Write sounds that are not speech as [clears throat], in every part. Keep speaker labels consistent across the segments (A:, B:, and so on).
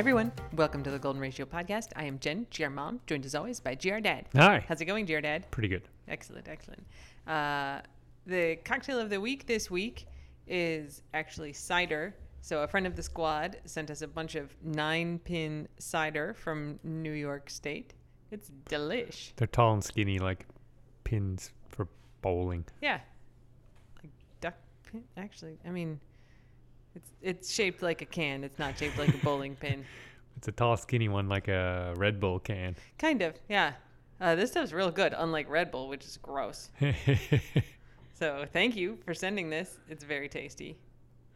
A: everyone. Welcome to the Golden Ratio Podcast. I am Jen, GR Mom, joined as always by GR Dad.
B: Hi.
A: How's it going, GR Dad?
B: Pretty good.
A: Excellent, excellent. Uh, the cocktail of the week this week is actually cider. So a friend of the squad sent us a bunch of nine pin cider from New York State. It's delish.
B: They're tall and skinny like pins for bowling.
A: Yeah. Like duck pin. Actually, I mean, it's it's shaped like a can. It's not shaped like a bowling pin. [laughs]
B: It's a tall, skinny one like a Red Bull can.
A: Kind of, yeah. Uh, this stuff's real good, unlike Red Bull, which is gross. [laughs] So thank you for sending this. It's very tasty.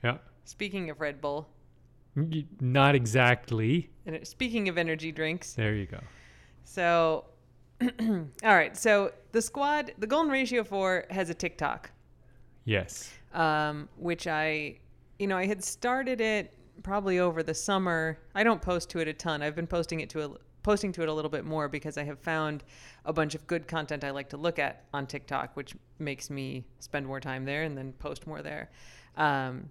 B: yeah.
A: Speaking of Red Bull,
B: Not exactly.
A: speaking of energy drinks,
B: There you go.
A: so [clears throat] all right. So the squad, the Golden Ratio Four, has a TikTok,
B: Yes.
A: um, which I, you know, I had started it probably over the summer. I don't post to it a ton. I've been posting it to a posting to it a little bit more because I have found a bunch of good content I like to look at on TikTok, which makes me spend more time there and then post more there. Um,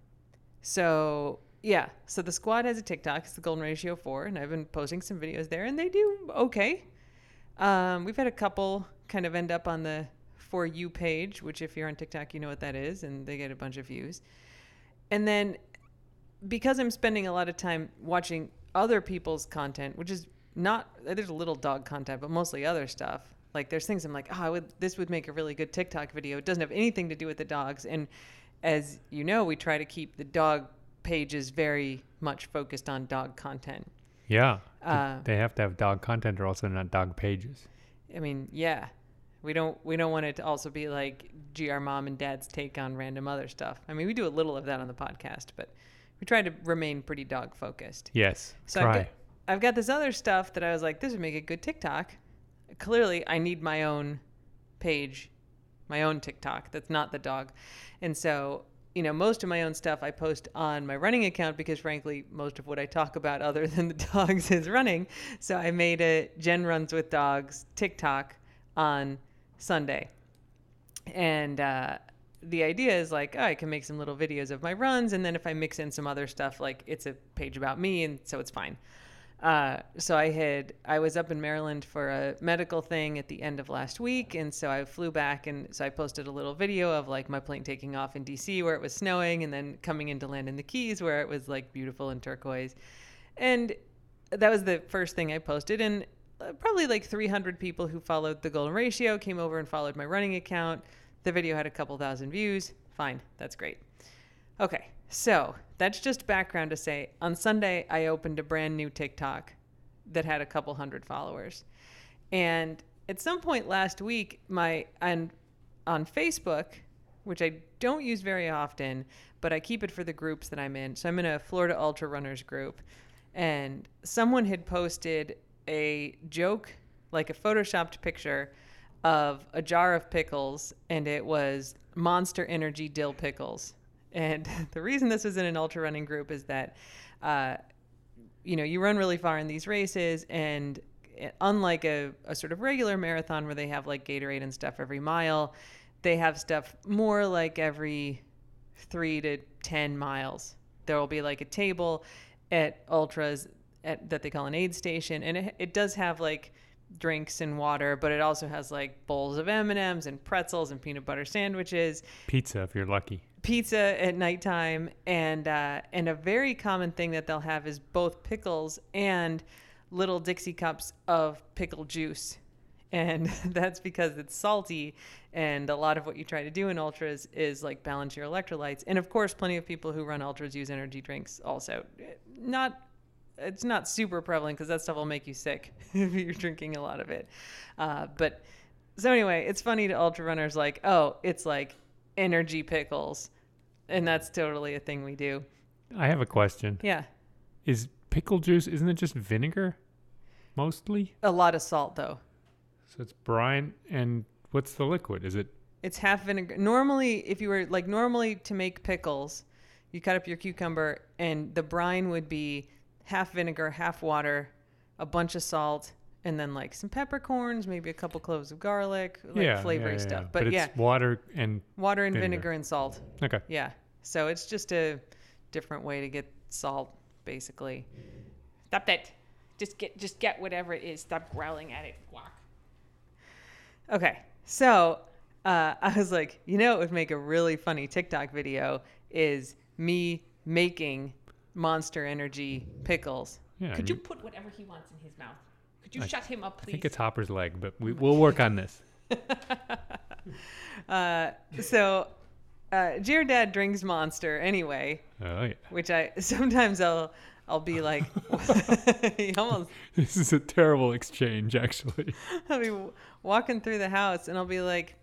A: so yeah, so the squad has a TikTok. It's the Golden Ratio Four, and I've been posting some videos there, and they do okay. Um, we've had a couple kind of end up on the for you page, which if you're on TikTok, you know what that is, and they get a bunch of views. And then because I'm spending a lot of time watching other people's content, which is not there's a little dog content, but mostly other stuff. Like there's things I'm like, oh, I would this would make a really good TikTok video. It doesn't have anything to do with the dogs, and as you know, we try to keep the dog pages very much focused on dog content.
B: Yeah.
A: Uh,
B: they have to have dog content or also not dog pages.
A: I mean, yeah, we don't we don't want it to also be like gr mom and dad's take on random other stuff. I mean, we do a little of that on the podcast, but we try to remain pretty dog focused.
B: Yes.
A: So I've got, I've got this other stuff that I was like, this would make a good TikTok. Clearly, I need my own page, my own TikTok that's not the dog. And so, you know, most of my own stuff I post on my running account because, frankly, most of what I talk about [laughs] other than the dogs is running. So I made a Jen Runs with Dogs TikTok on Sunday. And, uh, the idea is like, oh, I can make some little videos of my runs, and then if I mix in some other stuff, like it's a page about me, and so it's fine. Uh, so I had I was up in Maryland for a medical thing at the end of last week, and so I flew back, and so I posted a little video of like my plane taking off in D.C. where it was snowing, and then coming into land in the Keys where it was like beautiful and turquoise, and that was the first thing I posted, and Uh, probably like 300 people who followed the Golden Ratio came over and followed my running account. The video had a couple thousand views. Fine, that's great. Okay, so that's just background to say on Sunday, I opened a brand new TikTok that had a couple hundred followers. And at some point last week, my on, on Facebook, which I don't use very often, but I keep it for the groups that I'm in. So I'm in a Florida Ultra Runners group, and someone had posted a joke, like a photoshopped picture of a jar of pickles, and it was Monster Energy dill pickles. And [laughs] the reason this was in an ultra running group is that, uh, you know, you run really far in these races, and eh, unlike a, a sort of regular marathon where they have like Gatorade and stuff every mile, they have stuff more like every three to 10 miles. There will be like a table at ultras at, that they call an aid station, and it, it does have like drinks and water, but it also has like bowls of M&Ms and pretzels and peanut butter sandwiches
B: Pizza if you're lucky.
A: pizza at nighttime and uh, and a very common thing that they'll have is both pickles and little Dixie cups of pickle juice. And [laughs] that's because it's salty and a lot of what you try to do in ultras is like balance your electrolytes. And of course, plenty of people who run ultras use energy drinks also. Not it's not super prevalent because that stuff will make you sick [laughs] if you're drinking a lot of it. Uh, but so anyway, it's funny to ultra runners like, oh, it's like energy pickles, and that's totally a thing we do.
B: I have a question.
A: Yeah,
B: Is pickle juice isn't it just vinegar mostly?
A: a lot of salt though.
B: So it's brine and what's the liquid? Is it
A: It's half vinegar. Normally, if you were like normally to make pickles, you cut up your cucumber, and the brine would be half vinegar, half water, a bunch of salt, and then like some peppercorns, maybe a couple cloves of garlic, like
B: yeah,
A: flavory
B: yeah, yeah,
A: stuff.
B: yeah.
A: But,
B: it's
A: yeah,
B: water and
A: water and
B: vinegar.
A: vinegar and salt.
B: okay.
A: Yeah. So it's just a different way to get salt, basically. Stop that. Just get just get whatever it is. Stop growling at it. Walk. Okay. So uh, [laughs] I was like, you know, it would make a really funny TikTok video is me making Monster Energy pickles.
B: Yeah,
A: Could you
B: you-
A: put whatever he wants in his mouth? Could you
B: I-
A: shut him up, please?
B: I think it's Hopper's leg, but we, we'll work on this. [laughs]
A: uh, so, uh, GR Dad drinks Monster anyway,
B: Oh yeah.
A: which I [laughs] sometimes I'll I'll be like, [laughs] he almost
B: This is a terrible exchange, actually.
A: I'll be walking through the house and I'll be like,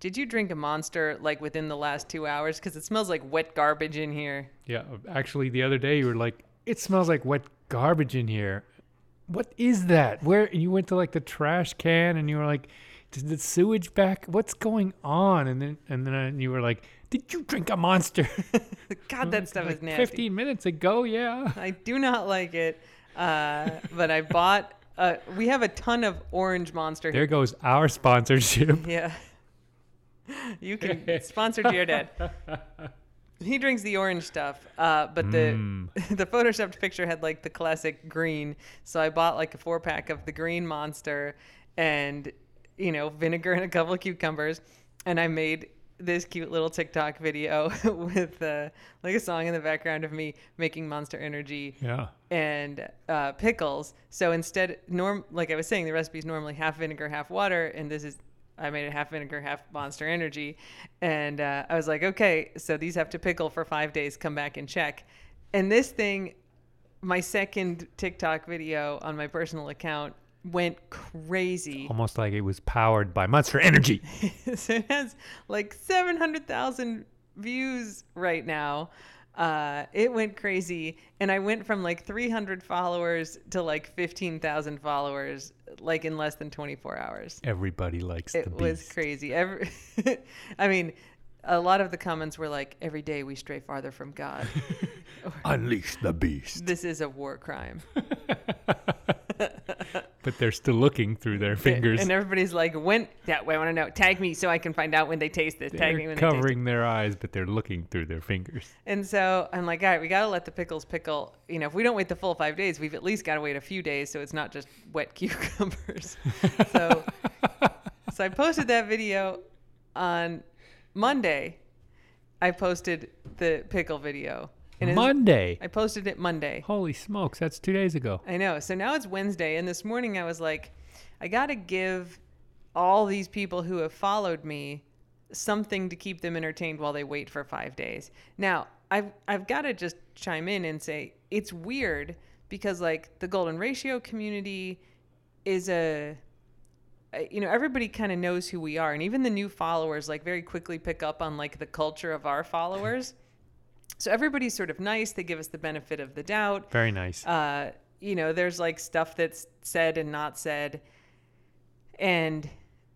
A: "Did you drink a Monster like within the last two hours? Because it smells like wet garbage in here."
B: Yeah, actually, the other day you were like, "It smells like wet garbage in here." What is that? Where and you went to like the trash can and you were like, "Is the sewage back? What's going on?" And then and then uh, you were like, "Did you drink a monster?" [laughs]
A: God, that [laughs] stuff
B: Like
A: is nasty.
B: Fifteen minutes ago, yeah.
A: I do not like it. Uh, but I bought. Uh, we have a ton of orange Monster.
B: There goes our sponsorship. [laughs]
A: Yeah. [laughs] You can [laughs] sponsor GR Dad. He drinks the orange stuff, uh, but the
B: Mm. [laughs]
A: the photoshopped picture had like the classic green. So I bought like a four pack of the green monster and you know vinegar and a couple of cucumbers, and I made this cute little TikTok video with uh, like a song in the background of me making Monster Energy
B: Yeah.
A: and uh, pickles. So instead, norm like I was saying, the recipe is normally half vinegar, half water, and this is I made it half vinegar, half Monster Energy, and uh, I was like, okay, so these have to pickle for five days. Come back and check. And this thing, my second TikTok video on my personal account went crazy.
B: Almost like it was powered by Monster Energy.
A: so [laughs] it has like 700,000 views right now. Uh, it went crazy. And I went from like 300 followers to like 15,000 followers, like in less than 24 hours.
B: Everybody likes the
A: It was crazy. Every, [laughs] I mean, a lot of the comments were like, every day we stray farther from God. [laughs]
B: Unleash the beast.
A: this is a war crime. [laughs] [laughs]
B: But they're still looking through their fingers.
A: And everybody's like, when, yeah, I want to know. Tag me so I can find out when they taste this. Tag me when they taste it.
B: covering their eyes, but they're looking through their fingers.
A: And so I'm like, all right, we got to let the pickles pickle. You know, if we don't wait the full five days, we've at least got to wait a few days so it's not just wet [laughs] cucumbers. so, [laughs] so I posted that video on Monday. I posted the pickle video.
B: Monday.
A: I posted it Monday.
B: Holy smokes, that's two days ago.
A: I know. So now it's Wednesday, and this morning I was like, I got to give all these people who have followed me something to keep them entertained while they wait for five days. Now, I've I've got to just chime in and say it's weird because like the golden ratio community is a you know everybody kind of knows who we are and even the new followers like very quickly pick up on like the culture of our followers [laughs] so everybody's sort of nice they give us the benefit of the doubt
B: Very nice.
A: uh, you know, there's like stuff that's said and not said. And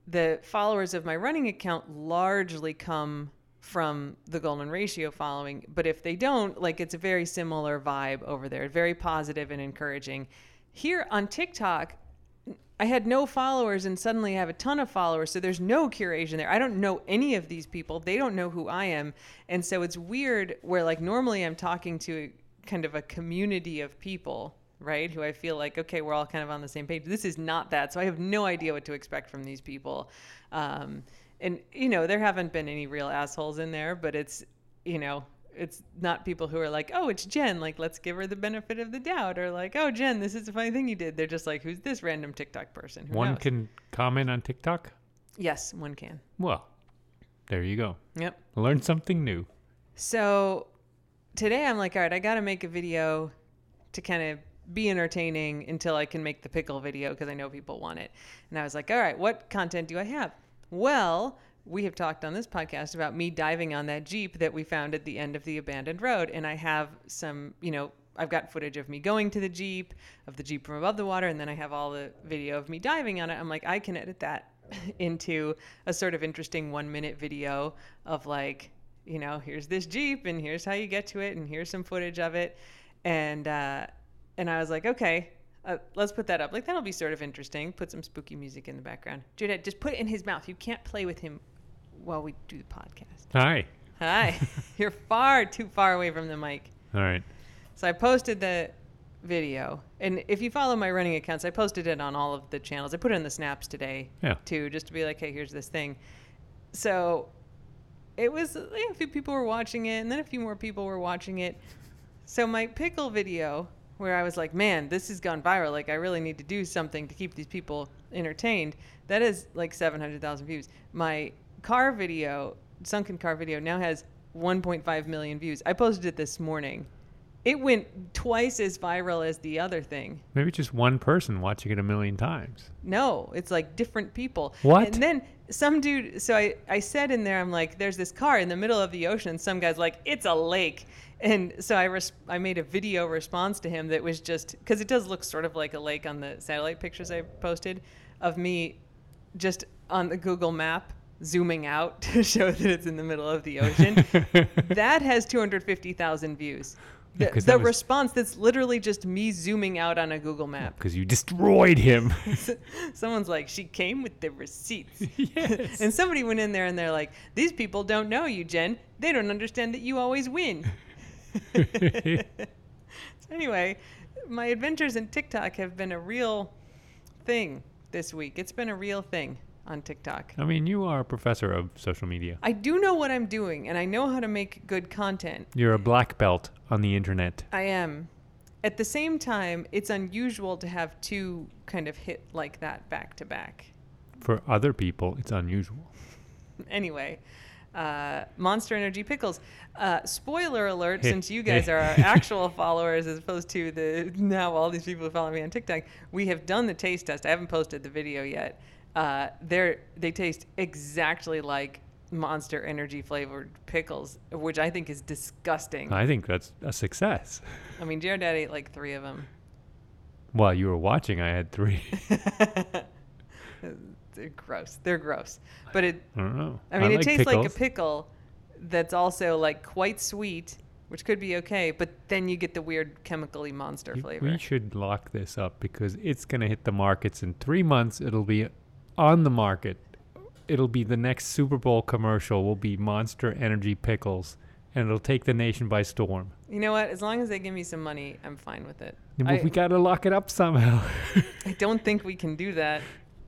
A: the followers of my running account largely come from the golden ratio following. But if they don't, like it's a very similar vibe over there, very positive and encouraging. Here on TikTok, I had no followers and suddenly I have a ton of followers. So there's no curation there. I don't know any of these people. They don't know who I am. And so it's weird where like normally I'm talking to kind of a community of people, right? Who I feel like, okay, we're all kind of on the same page. This is not that. So I have no idea what to expect from these people. Um, and, you know, there haven't been any real assholes in there, but it's, you know, it's not people who are like, oh, it's Jen. Like, let's give her the benefit of the doubt. Or like, oh, Jen, this is a funny thing you did. They're just like, who's this random TikTok person? Who
B: One
A: knows?
B: can comment on TikTok.
A: Yes, one can.
B: Well, there you go.
A: Yep.
B: Learn something new.
A: So today I'm like, all right, I got to make a video to kind of be entertaining until I can make the pickle video because I know people want it. And I was like, all right, what content do I have? Well, we have talked on this podcast about me diving on that Jeep that we found at the end of the abandoned road. And I have some, you know, I've got footage of me going to the Jeep, of the Jeep from above the water, and then I have all the video of me diving on it. I'm like, I can edit that [laughs] into a sort of interesting one minute video of like, you know, here's this Jeep and here's how you get to it and here's some footage of it. And, uh, and I was like, okay, uh, let's put that up. Like, that'll be sort of interesting. Put some spooky music in the background. Judah, just put it in his mouth. You can't play with him while we do the podcast.
B: Hi.
A: Hi. [laughs] You're far too far away from the mic.
B: All right.
A: So I posted the video. And if you follow my running accounts, I posted it on all of the channels. I put it in the snaps today
B: Yeah.
A: too, just to be like, hey, here's this thing. So it was yeah, a few people were watching it, and then a few more people were watching it. So my pickle video, where I was like, man, this has gone viral. Like I really need to do something to keep these people entertained. That is like 700,000 views. My car video, sunken car video, now has 1.5 million views. I posted it this morning. It went twice as viral as the other thing.
B: Maybe just one person watching it a million times.
A: No, it's like different people.
B: What?
A: And then some dude, so I, I said in there, I'm like, there's this car in the middle of the ocean. Some guy's like, it's a lake. And so I, res- I made a video response to him that was just, because it does look sort of like a lake on the satellite pictures I posted of me just on the Google map zooming out [laughs] to show that it's in the middle of the ocean. [laughs] that has 250,000 views. The,
B: 'cause
A: the
B: that was-
A: response that's literally just me zooming out on a Google map.
B: Because you destroyed him. [laughs]
A: Someone's like, she came with the receipts.
B: yes.
A: And somebody went in there and they're like, these people don't know you, Jen. They don't understand that you always win. so anyway, my adventures in TikTok have been a real thing this week. It's been a real thing on TikTok.
B: I mean, you are a professor of social media.
A: I do know what I'm doing and I know how to make good content.
B: You're a black belt on the internet.
A: I am. At the same time, it's unusual to have two kind of hit like that back to back.
B: For other people, it's unusual.
A: anyway, uh, Monster Energy Pickles. Uh, spoiler alert,
B: Hey,
A: since you guys
B: hey.
A: are our [laughs] actual followers as opposed to the now all these people who follow me on TikTok, we have done the taste test. I haven't posted the video yet. Uh, they're they taste exactly like Monster Energy flavored pickles, which I think is disgusting.
B: I think that's a success.
A: I mean, GR Dad ate like three of them.
B: While you were watching, I had three. [laughs]
A: They're gross. They're gross. But it
B: I don't know.
A: I mean, it
B: like
A: tastes like a pickle that's also like quite sweet, which could be okay, but then you get the weird chemically monster
B: You-
A: flavor.
B: We should lock this up because it's going to hit the markets in three months. It'll be on the market. It'll be the next Super Bowl commercial. Will be Monster Energy pickles, and it'll take the nation by storm.
A: You know what? As long as they give me some money, I'm fine with it. I,
B: we got to lock it up somehow. [laughs]
A: I don't think we can do that.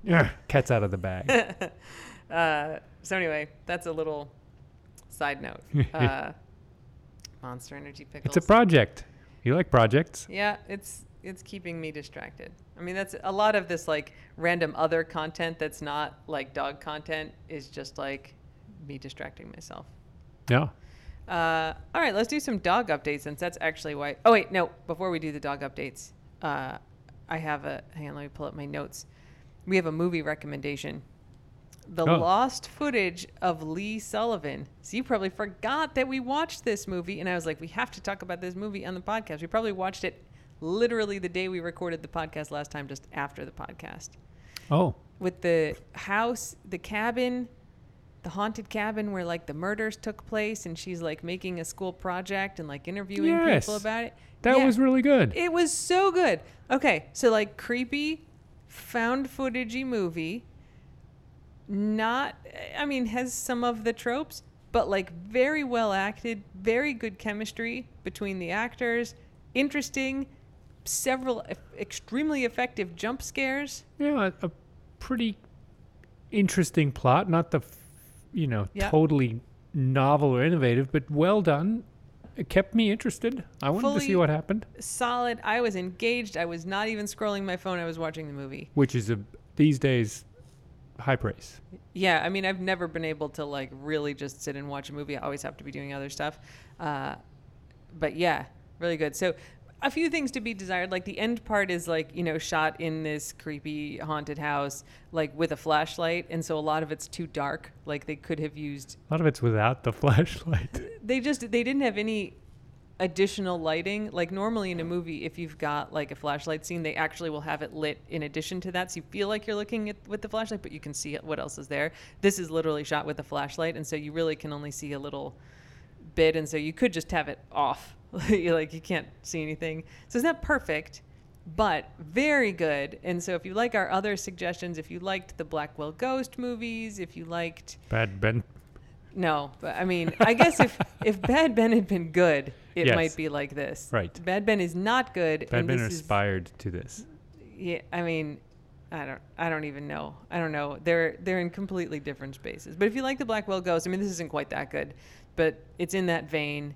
B: Yeah, Cat's out of the bag. [laughs]
A: uh, so anyway, that's a little side note. [laughs] Uh, Monster Energy pickles.
B: it's a project. You like projects?
A: Yeah, it's it's keeping me distracted. I mean, that's a lot of this like random other content that's not like dog content is just like me distracting myself.
B: Yeah.
A: Uh, all right, let's do some dog updates since that's actually why. Oh wait, no. Before we do the dog updates, uh, I have a. Hang on, let me pull up my notes. We have a movie recommendation. The
B: Oh.
A: lost footage of Lee Sullivan. So you probably forgot that we watched this movie, and I was like, we have to talk about this movie on the podcast. We probably watched it literally the day we recorded the podcast last time, just after the podcast
B: Oh,
A: with the house, the cabin, the haunted cabin where like the murders took place, and she's like making a school project and like interviewing
B: Yes.
A: people about it.
B: that
A: Yeah,
B: was really good.
A: It was so good. Okay, so like creepy, found footagey movie. Not, I mean, has some of the tropes, but like very well acted, very good chemistry between the actors, interesting, several extremely effective jump scares.
B: Yeah, a, a pretty interesting plot. Not the, you know,
A: Yeah.
B: totally novel or innovative, but well done. It kept me interested. I wanted to see what happened,
A: solid. I was engaged. I was not even scrolling my phone. I was watching the movie.
B: which is a these days high praise.
A: Yeah, I mean, I've never been able to like really just sit and watch a movie. I always have to be doing other stuff. Uh, but yeah, really good. So a few things to be desired. Like the end part is like you know shot in this creepy haunted house, like with a flashlight, and so a lot of it's too dark. Like they could have used.
B: A lot of it's without the [laughs] flashlight.
A: They just they didn't have any additional lighting like normally in a movie if you've got like a flashlight scene they actually will have it lit in addition to that so you feel like you're looking at with the flashlight but you can see what else is there this is literally shot with a flashlight and so you really can only see a little bit and so you could just have it off [laughs] You're like you can't see anything so it's not perfect but very good and so if you like our other suggestions if you liked the blackwell ghost movies if you liked
B: Bad Ben.
A: no, but I mean, I guess if [laughs] if Bad Ben had been good, it
B: Yes.
A: might be like this.
B: Right.
A: Bad Ben is not good.
B: Bad Ben
A: this is-
B: aspired to this.
A: Yeah, I mean, I don't, I don't even know. I don't know. They're they're in completely different spaces. But if you like the Blackwell Ghost, I mean, this isn't quite that good, but it's in that vein.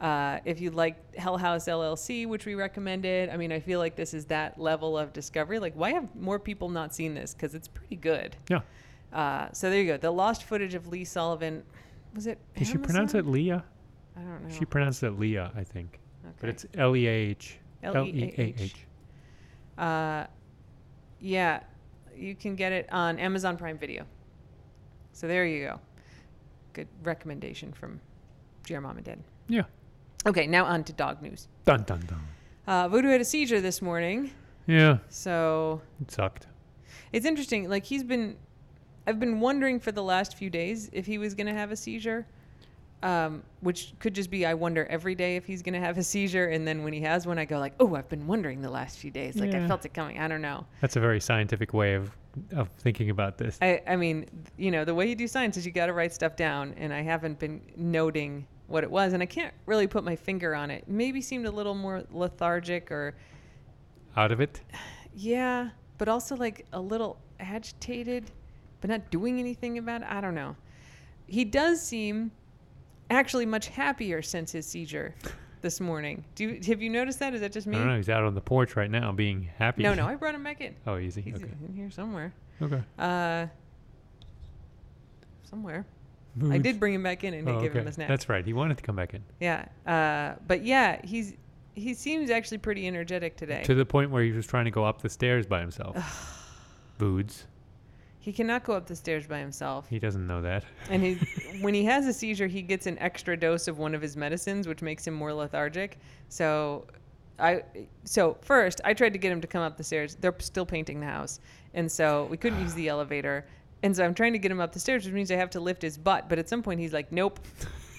A: Uh, if you like Hell House LLC, which we recommended, I mean, I feel like this is that level of discovery. Like, why have more people not seen this? Because it's pretty good.
B: Yeah.
A: Uh, so there you go. The lost footage of Lee Sullivan. Was it?
B: Did she pronounce it Leah?
A: I don't know.
B: She pronounced it Leah, I think.
A: Okay.
B: But it's L E A H.
A: L-E-A-H. Uh, yeah, you can get it on Amazon Prime Video. So there you go. Good recommendation from GR Mom and Dad.
B: Yeah.
A: Okay, now on to dog news.
B: Dun dun dun.
A: Uh, Voodoo had a seizure this morning,
B: Yeah.
A: so
B: It sucked.
A: it's interesting. Like he's been, I've been wondering for the last few days if he was going to have a seizure, um, which could just be I wonder every day if he's going to have a seizure, and then when he has one, I go like, oh, I've been wondering the last few days. Like I
B: Yeah.
A: felt it coming. I don't know.
B: That's a very scientific way of of thinking about this.
A: I, I mean, you know, the way you do science is you got to write stuff down, and I haven't been noting what it was, and I can't really put my finger on it. Maybe seemed a little more lethargic, or
B: Out of it.
A: yeah, but also like a little agitated, but not doing anything about it. I don't know. He does seem actually much happier since his seizure this morning. Do you, have you noticed that? Is that just me?
B: I don't know. He's out on the porch right now, being happy.
A: No, no, [laughs] I brought him back in.
B: oh, easy.
A: He's
B: okay.
A: in here somewhere.
B: Okay.
A: Uh, somewhere. I did bring him back in and
B: Oh,
A: give him a snack.
B: That's right. He wanted to come back in
A: yeah. Uh, but yeah, he's he seems actually pretty energetic today.
B: to the point where he was trying to go up the stairs by himself. Boods.
A: he cannot go up the stairs by himself.
B: He doesn't know that.
A: And he, [laughs] when he has a seizure, he gets an extra dose of one of his medicines, which makes him more lethargic. So, I so first I tried to get him to come up the stairs. They're still painting the house, and so we couldn't use the [sighs] elevator. And so I'm trying to get him up the stairs, which means I have to lift his butt. But at some point, he's like, "Nope,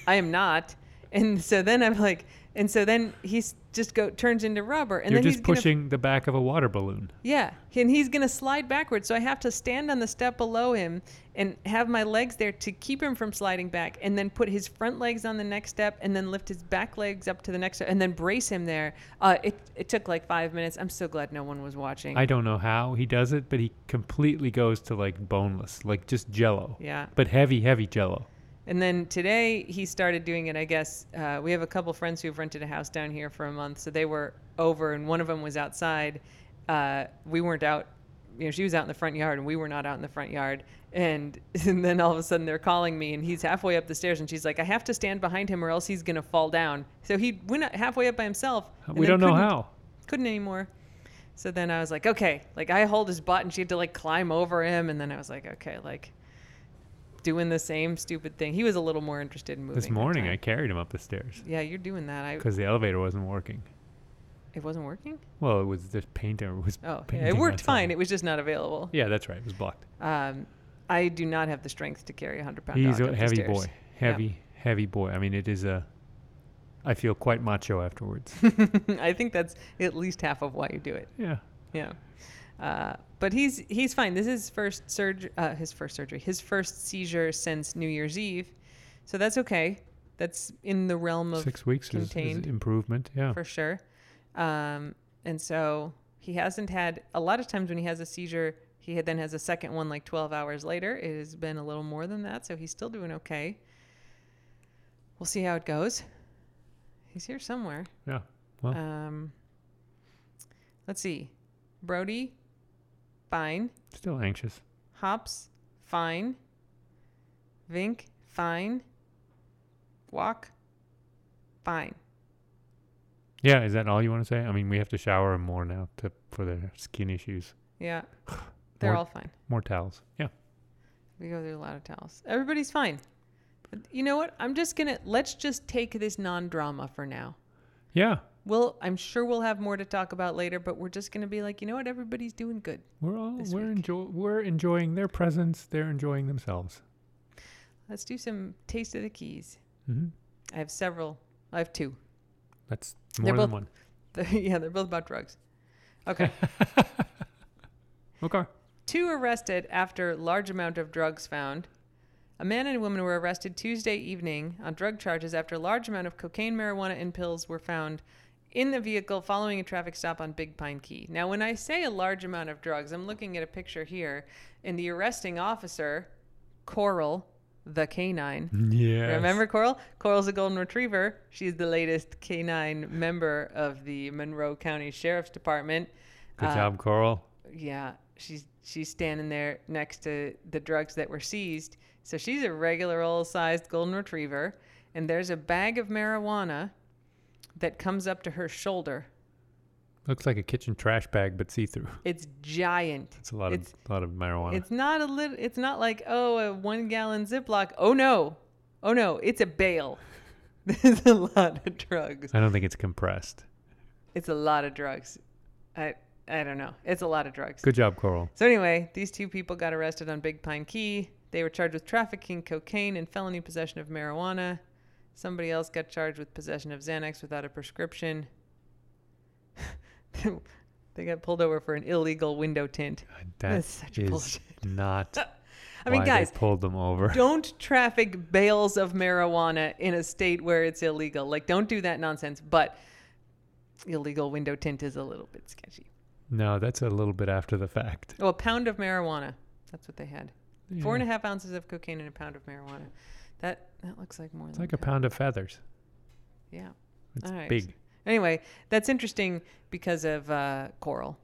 A: I am not." And so then I'm like, and so then he's just go turns into rubber, and
B: You're
A: then
B: just
A: he's gonna
B: pushing the back of a water balloon.
A: yeah, and he's gonna slide backwards, so I have to stand on the step below him and have my legs there to keep him from sliding back, and then put his front legs on the next step, and then lift his back legs up to the next step, and then brace him there. Uh, it it took like five minutes. I'm so glad no one was watching.
B: I don't know how he does it, but he completely goes to like boneless, like just jello.
A: yeah,
B: But heavy, heavy jello.
A: And then today he started doing it. I guess uh, we have a couple friends who've rented a house down here for a month, so they were over, and one of them was outside. Uh, we weren't out you know, she was out in the front yard and we were not out in the front yard. And, [laughs] and then all of a sudden they're calling me and he's halfway up the stairs and she's like, I have to stand behind him or else he's going to fall down. So he went halfway up by himself.
B: we don't know how.
A: Couldn't anymore. So then I was like, okay, like I hold his butt and she had to like climb over him. And then I was like, okay, like doing the same stupid thing. He was a little more interested in moving.
B: This morning, I carried him up the stairs
A: yeah, you're doing that. I,
B: because the elevator wasn't working.
A: it wasn't working.
B: Well, it was the painter was.
A: Oh, yeah, it
B: painting
A: worked
B: outside.
A: fine. It was just not available.
B: Yeah, that's right. It was blocked.
A: Um, I do not have the strength to carry a hundred pound
B: He's
A: dog
B: a
A: up the
B: heavy
A: stairs.
B: boy. Heavy, heavy boy. I mean, it is a. I feel quite macho afterwards. [laughs]
A: I think that's at least half of why you do it.
B: yeah.
A: Yeah. Uh, but he's he's fine. This is his first surgery. Uh, his first surgery. His first seizure since New Year's Eve, so that's okay. That's in the realm of
B: Six weeks is, is improvement. Yeah.
A: for sure. Um, and so he hasn't had a lot of times when he has a seizure, he then has a second one like 12 hours later. It has been a little more than that, so he's still doing okay. We'll see how it goes. He's here somewhere.
B: Yeah. Well,
A: Um, let's see. Brody, fine.
B: still anxious.
A: Hops, fine. Vink, fine. Walk, fine.
B: Yeah. Is that all you want to say? I mean, we have to shower more now to for their skin issues.
A: Yeah, [sighs] they're
B: More-
A: all fine.
B: More towels. Yeah.
A: We go through a lot of towels. Everybody's fine. But you know what? I'm just gonna let's just take this non-drama for now.
B: Yeah.
A: We'll I'm sure we'll have more to talk about later, but we're just gonna be like, you know what? Everybody's doing good.
B: We're all we're enjoy we're enjoying their presence. They're enjoying themselves.
A: Let's do some taste of the keys.
B: hmm
A: I have several. I have two.
B: That's
A: They're
B: more than
A: both-
B: one. [laughs]
A: yeah, they're both about drugs. Okay. [laughs]
B: Okay.
A: Two arrested after large amount of drugs found. A man and a woman were arrested Tuesday evening on drug charges after a large amount of cocaine, marijuana, and pills were found in the vehicle following a traffic stop on Big Pine Key. Now, when I say a large amount of drugs, I'm looking at a picture here, and the arresting officer, Coral, the canine.
B: Yeah.
A: Remember Coral? Coral's a golden retriever. She's the latest canine member of the Monroe County Sheriff's Department.
B: Good
A: Uh,
B: job, Coral.
A: Yeah, she's she's standing there next to the drugs that were seized. So she's a regular old sized golden retriever, and there's a bag of marijuana that comes up to her shoulder.
B: Looks like a kitchen trash bag, but see through.
A: It's giant.
B: It's a lot
A: It's-
B: of lot of marijuana.
A: It's not a little. It's not like oh a one gallon Ziploc. Oh no, oh no, it's a bale. [laughs] There's a lot of drugs.
B: I don't think it's compressed.
A: It's a lot of drugs. I I don't know. It's a lot of drugs.
B: Good job, Coral.
A: So anyway, these two people got arrested on Big Pine Key. They were charged with trafficking cocaine and felony possession of marijuana. Somebody else got charged with possession of Xanax without a prescription. [laughs] they got pulled over for an illegal window tint.
B: Uh, that
A: That's such
B: is
A: bullshit. [laughs]
B: not [laughs]
A: I mean,
B: why
A: guys,
B: pulled them over.
A: don't traffic bales of marijuana in a state where it's illegal. Like, don't do that nonsense. But illegal window tint is a little bit sketchy.
B: No, that's a little bit after the fact.
A: Oh, a pound of marijuana. That's what they had. Four and a
B: Yeah.
A: half ounces of cocaine and a pound of marijuana. That that looks like more
B: It's
A: than
B: like a pound of feathers.
A: Yeah.
B: It's
A: All right.
B: big.
A: Anyway, that's interesting because of uh, Coral,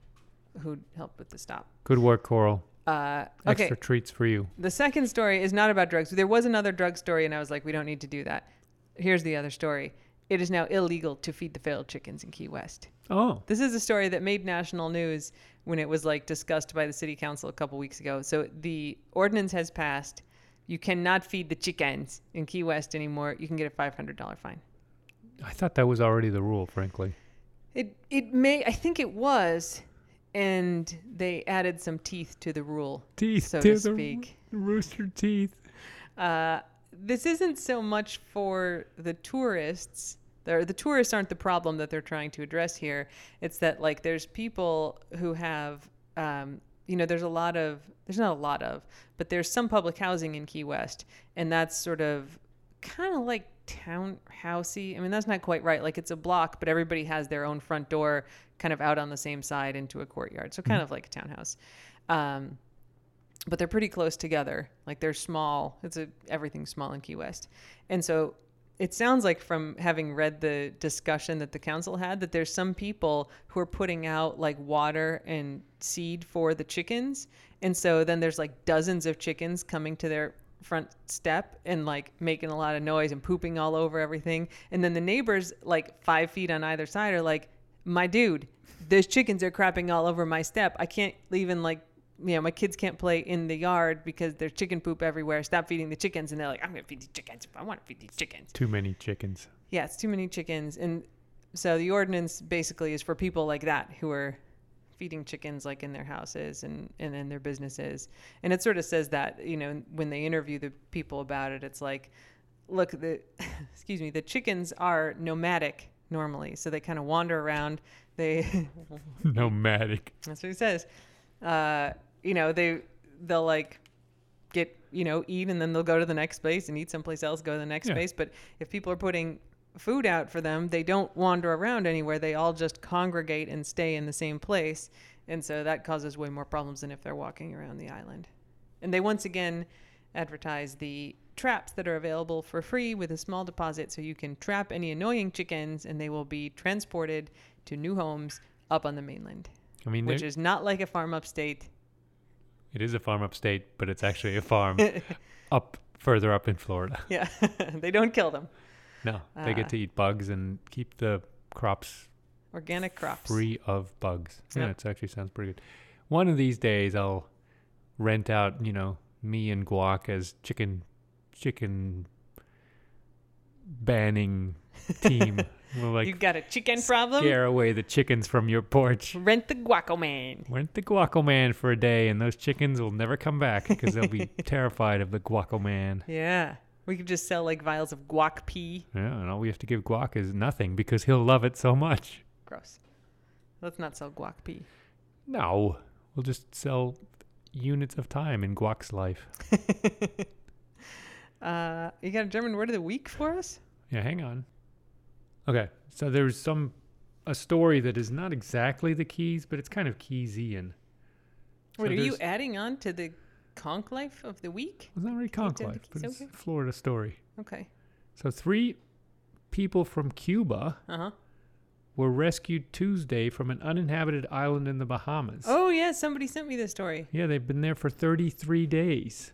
A: who helped with the stop.
B: Good work, Coral.
A: Uh, okay.
B: Extra treats for you.
A: The second story is not about drugs. There was another drug story, and I was like, we don't need to do that. Here's the other story. It is now illegal to feed the failed chickens in Key West.
B: Oh,
A: This is a story that made national news when it was like discussed by the city council a couple weeks ago. So the ordinance has passed. You cannot feed the chickens in Key West anymore. You can get a $500 fine.
B: I thought that was already the rule, frankly.
A: It it may I think it was, and they added some teeth to the rule,
B: Teeth
A: so
B: to
A: speak.
B: rooster teeth.
A: Uh, this isn't so much for the tourists. The, the tourists aren't the problem that they're trying to address here. It's that like there's people who have, um, you know, there's a lot of there's not a lot of, but there's some public housing in Key West, and that's sort of kind of like townhousey. I mean, that's not quite right. Like it's a block, but everybody has their own front door, kind of out on the same side into a courtyard. So kind of like a townhouse. Um, but they're pretty close together. Like they're small. It's a everything's small in Key West, and so it sounds like from having read the discussion that the council had that there's some people who are putting out like water and seed for the chickens, and so then there's like dozens of chickens coming to their front step and like making a lot of noise and pooping all over everything, and then the neighbors like five feet on either side are like, my dude, those chickens are crapping all over my step. I can't even like you know, my kids can't play in the yard because there's chicken poop everywhere. Stop feeding the chickens. And they're like, I'm going to feed these chickens I want to feed these chickens.
B: Too many chickens.
A: Yeah, it's too many chickens. And so the ordinance basically is for people like that who are feeding chickens like in their houses and, and in their businesses. And it sort of says that, you know, when they interview the people about it, it's like, look, the, [laughs] excuse me, the chickens are nomadic normally. So they kind of wander around. They, [laughs]
B: Nomadic.
A: That's what he says. Uh, you know, they they'll like get you know eat and then they'll go to the next place and eat someplace else, go to the next
B: Yeah.
A: place. But if people are putting food out for them, they don't wander around anywhere. They all just congregate and stay in the same place, and so that causes way more problems than if they're walking around the island. And they once again advertise the traps that are available for free with a small deposit so you can trap any annoying chickens and they will be transported to new homes up on the mainland
B: I mean,
A: which is not like a farm upstate.
B: it is a farm upstate, but it's actually a [laughs] farm up further up in Florida. [laughs]
A: Yeah, [laughs] they don't kill them.
B: No, they
A: Uh,
B: get to eat bugs and keep the crops
A: Organic crops.
B: free of bugs. Yeah,
A: Yep.
B: it actually sounds pretty good. One of these days, I'll rent out, you know, me and Guac as chicken, chicken banning team. [laughs] we'll like
A: you got a chicken problem?
B: scare away the chickens from your porch.
A: Rent the Guaco Man.
B: Rent the Guaco Man for a day, and those chickens will never come back because they'll be [laughs] terrified of the Guaco Man.
A: Yeah. We could just sell like vials of guac pea.
B: Yeah, and all we have to give Guac is nothing because he'll love it so much.
A: Gross. Let's not sell guac pea.
B: No, we'll just sell units of time in Guac's life. [laughs]
A: Uh, you got a German word of the week for us?
B: Yeah, hang on. Okay, so there's some a story that is not exactly the keys, but it's kind of Keysian. So
A: Wait, are you adding on to the conch life of the week?
B: It's not really conch life, but it's
A: okay.
B: a Florida story.
A: Okay.
B: So three people from Cuba
A: Uh huh.
B: were rescued Tuesday from an uninhabited island in the Bahamas.
A: Oh yeah, somebody sent me this story.
B: Yeah, they've been there for 33 days.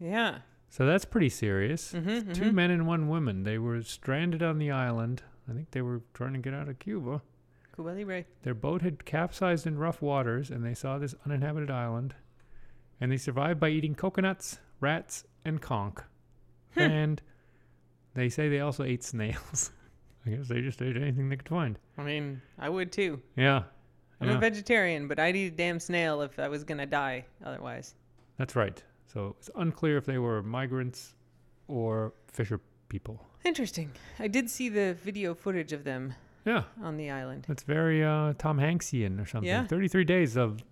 A: Yeah.
B: So that's pretty serious.
A: Mm-hmm,
B: Two men and one woman. They were stranded on the island. I think they were trying to get out of Cuba.
A: Cuba Libre.
B: Their boat had capsized in rough waters, and they saw this uninhabited island. And they survived by eating coconuts, rats, and conch. [laughs] And they say they also ate snails. [laughs] I guess they just ate anything they could find.
A: I mean, I would too.
B: Yeah.
A: I'm
B: yeah,
A: a vegetarian, but I'd eat a damn snail if I was gonna die otherwise.
B: that's right. So it's unclear if they were migrants or fisher people.
A: Interesting. I did see the video footage of them
B: Yeah.
A: on the island.
B: It's very uh, Tom Hanksian or something.
A: Yeah.
B: 33 days of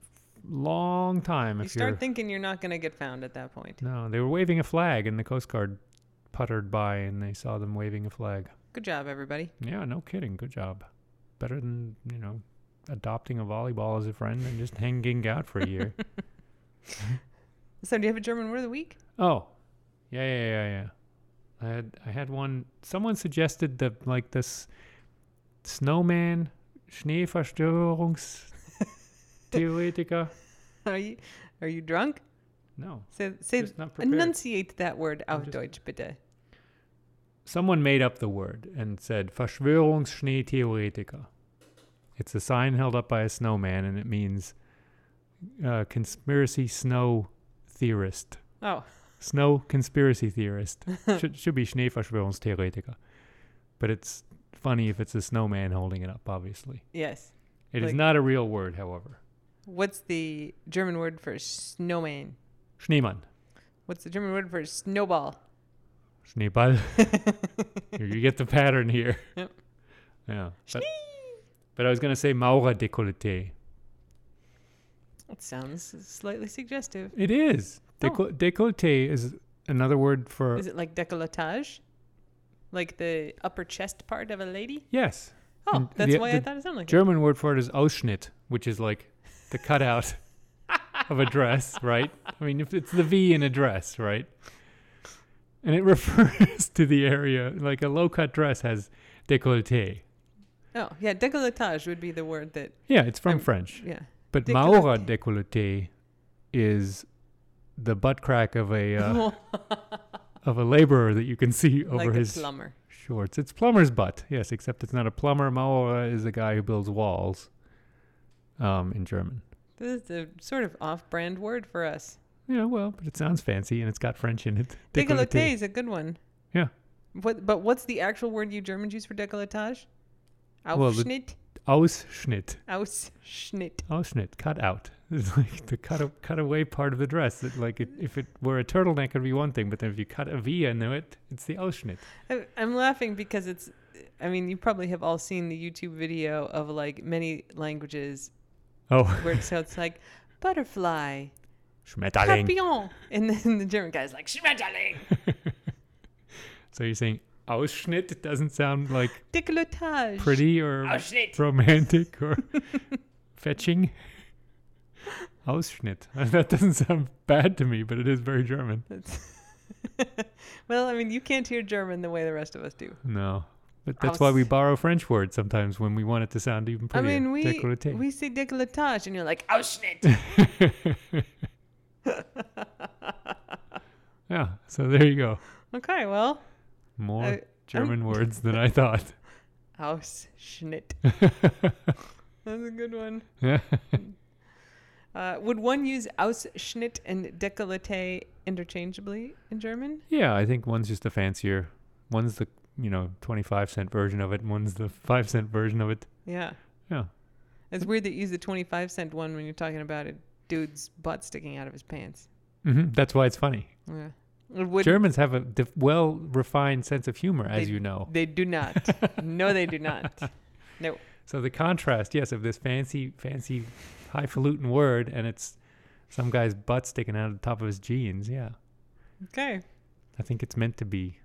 B: long time.
A: You start thinking you're not gonna get found at that point.
B: No, they were waving a flag, and the Coast Guard puttered by, and they saw them waving a flag.
A: Good job, everybody.
B: Yeah, no kidding. Good job. Better than you know, adopting a volleyball as a friend and just hanging out for a year. [laughs]
A: So, do you have a German word of the week?
B: oh, yeah, yeah, yeah, yeah. I had I had one. Someone suggested that like this snowman, Schneeverstörungstheoretiker. [laughs]
A: Are you are you drunk?
B: No,
A: Say say
B: not
A: enunciate that word auf
B: just-
A: Deutsch, bitte.
B: Someone made up the word and said Verschwörungsschneetheoretiker. It's a sign held up by a snowman, and it means uh, conspiracy snow theorist.
A: Oh,
B: Snow conspiracy theorist. [laughs] should, should be Schneeverschwörungstheoretiker. But it's funny if it's a snowman holding it up, obviously.
A: yes.
B: It is
A: Like-
B: not a real word, however.
A: What's the German word for snowman?
B: Schneemann.
A: What's the German word for snowball?
B: Schneeball. [laughs] You get the pattern here.
A: Yep.
B: Yeah. But, but I was going to say Maurer décolleté.
A: That sounds slightly suggestive.
B: It is.
A: Oh.
B: Décolleté is another word for.
A: Is it like décolletage? Like the upper chest part of a lady?
B: yes.
A: Oh,
B: And
A: that's
B: the-
A: why I thought it sounded like it.
B: German word for it is Ausschnitt, which is like the cutout [laughs] of a dress, right? I mean, if it's the V in a dress, right? And it [laughs] refers to the area, like a low cut dress has décolleté.
A: Oh, yeah, décolletage would be the word that,
B: Yeah, it's from
A: I'm-
B: French.
A: yeah.
B: But
A: Décolleté.
B: Maurer décolleté is the butt crack of a uh, [laughs] of a laborer that you can see over
A: like
B: his
A: plumber.
B: shorts. It's plumber's butt, yes, except it's not a plumber. Maurer is a guy who builds walls. Um, in German.
A: This is a sort of off-brand word for us.
B: Yeah, well, but it sounds fancy and it's got French in it. [laughs]
A: Décolleté is a good one.
B: Yeah.
A: What? But what's the actual word you Germans use for décolletage?
B: Well, the-
A: Ausschnitt.
B: Ausschnitt.
A: Ausschnitt.
B: Cut out. [laughs] It's like the cut, a, cut away part of the dress. That like it, if it were a turtleneck, it'd be one thing, but then if you cut a V into it, it's the Ausschnitt.
A: I'm laughing because it's. I mean, you probably have all seen the YouTube video of like many languages
B: Oh, [laughs]
A: where so it's like butterfly,
B: Schmetterling.
A: papillon, and then the German guy's like Schmetterling, [laughs]
B: So you're saying Ausschnitt doesn't sound like [laughs]
A: décolletage,
B: pretty or
A: Ausschnitt.
B: romantic or [laughs] fetching? Ausschnitt. [laughs] That doesn't sound bad to me, but it is very German.
A: Well, I mean, you can't hear German the way the rest of us do.
B: No. But that's why we borrow French words sometimes when we want it to sound even prettier.
A: I
B: prettier.
A: mean, we
B: Décolleté.
A: we say décolletage, and you're like Ausschnitt.
B: yeah, so there you go.
A: okay, well,
B: More
A: I-
B: German words than I thought. [laughs]
A: Ausschnitt. [laughs] That's a good one.
B: Yeah.
A: Uh, would one use Ausschnitt and décolleté interchangeably in German?
B: yeah, I think one's just a fancier. One's the, you know, 25 cent version of it, and one's the 5 cent version of it.
A: Yeah.
B: Yeah.
A: It's weird that you use the 25 cent one when you're talking about a dude's butt sticking out of his pants.
B: Mm-hmm. That's why it's funny.
A: Yeah. Would-
B: Germans have a well refined sense of humor, as you know.
A: They do not. no, they do not. [laughs] No.
B: So the contrast, yes, of this fancy, fancy, highfalutin word, and it's some guy's butt sticking out of the top of his jeans. Yeah.
A: Okay.
B: I think it's meant to be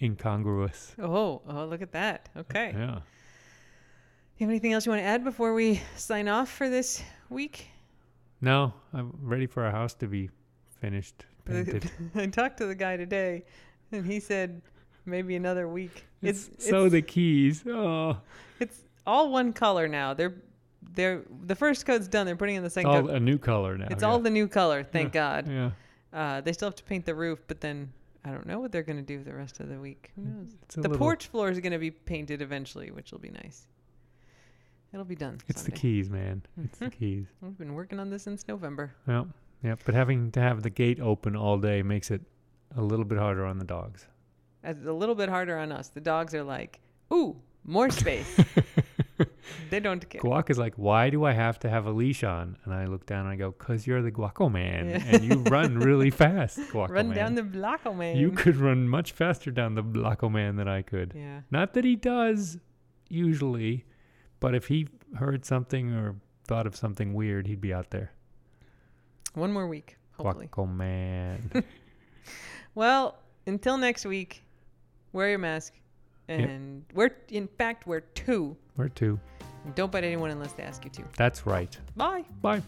B: incongruous.
A: Oh, oh, look at that. Okay.
B: Yeah.
A: You have anything else you want to add before we sign off for this week?
B: No, I'm ready for our house to be finished, painted. [laughs]
A: I talked to the guy today, and he said maybe another week.
B: It's,
A: It's
B: so
A: it's,
B: the keys. Oh,
A: it's all one color now. They're they're the first coat's done. They're putting in the
B: it's
A: second
B: all
A: coat.
B: a new color now.
A: It's
B: yeah.
A: all the new color. Thank God.
B: Yeah.
A: Uh, they still have to paint the roof, but then I don't know what they're going to do the rest of the week. Who knows?
B: It's
A: The
B: little-
A: porch floor is going to be painted eventually, which will be nice. It'll be done.
B: It's the keys, man. It's the
A: Mhm.
B: keys.
A: We've been working on this since November.
B: Yep. Yep. But having to have the gate open all day makes it a little bit harder on the dogs.
A: It's a little bit harder on us. The dogs are like, "Ooh, more space." [laughs] they don't care.
B: Guac is like, why do I have to have a leash on? And I look down and I go, cause you're the Guaco man,
A: Yeah.
B: and you run really [laughs] fast, Guaco
A: Run
B: man.
A: down the block, oh man.
B: You could run much faster down the Blocko man than I could.
A: Yeah.
B: Not that he does usually, but if he heard something or thought of something weird, he'd be out there.
A: One more week, hopefully.
B: Guaco man. [laughs] [laughs]
A: Well, until next week, wear your mask. And wear, in fact, wear two.
B: Where to?
A: And don't bite anyone unless they ask you to.
B: That's right.
A: Bye.
B: Bye.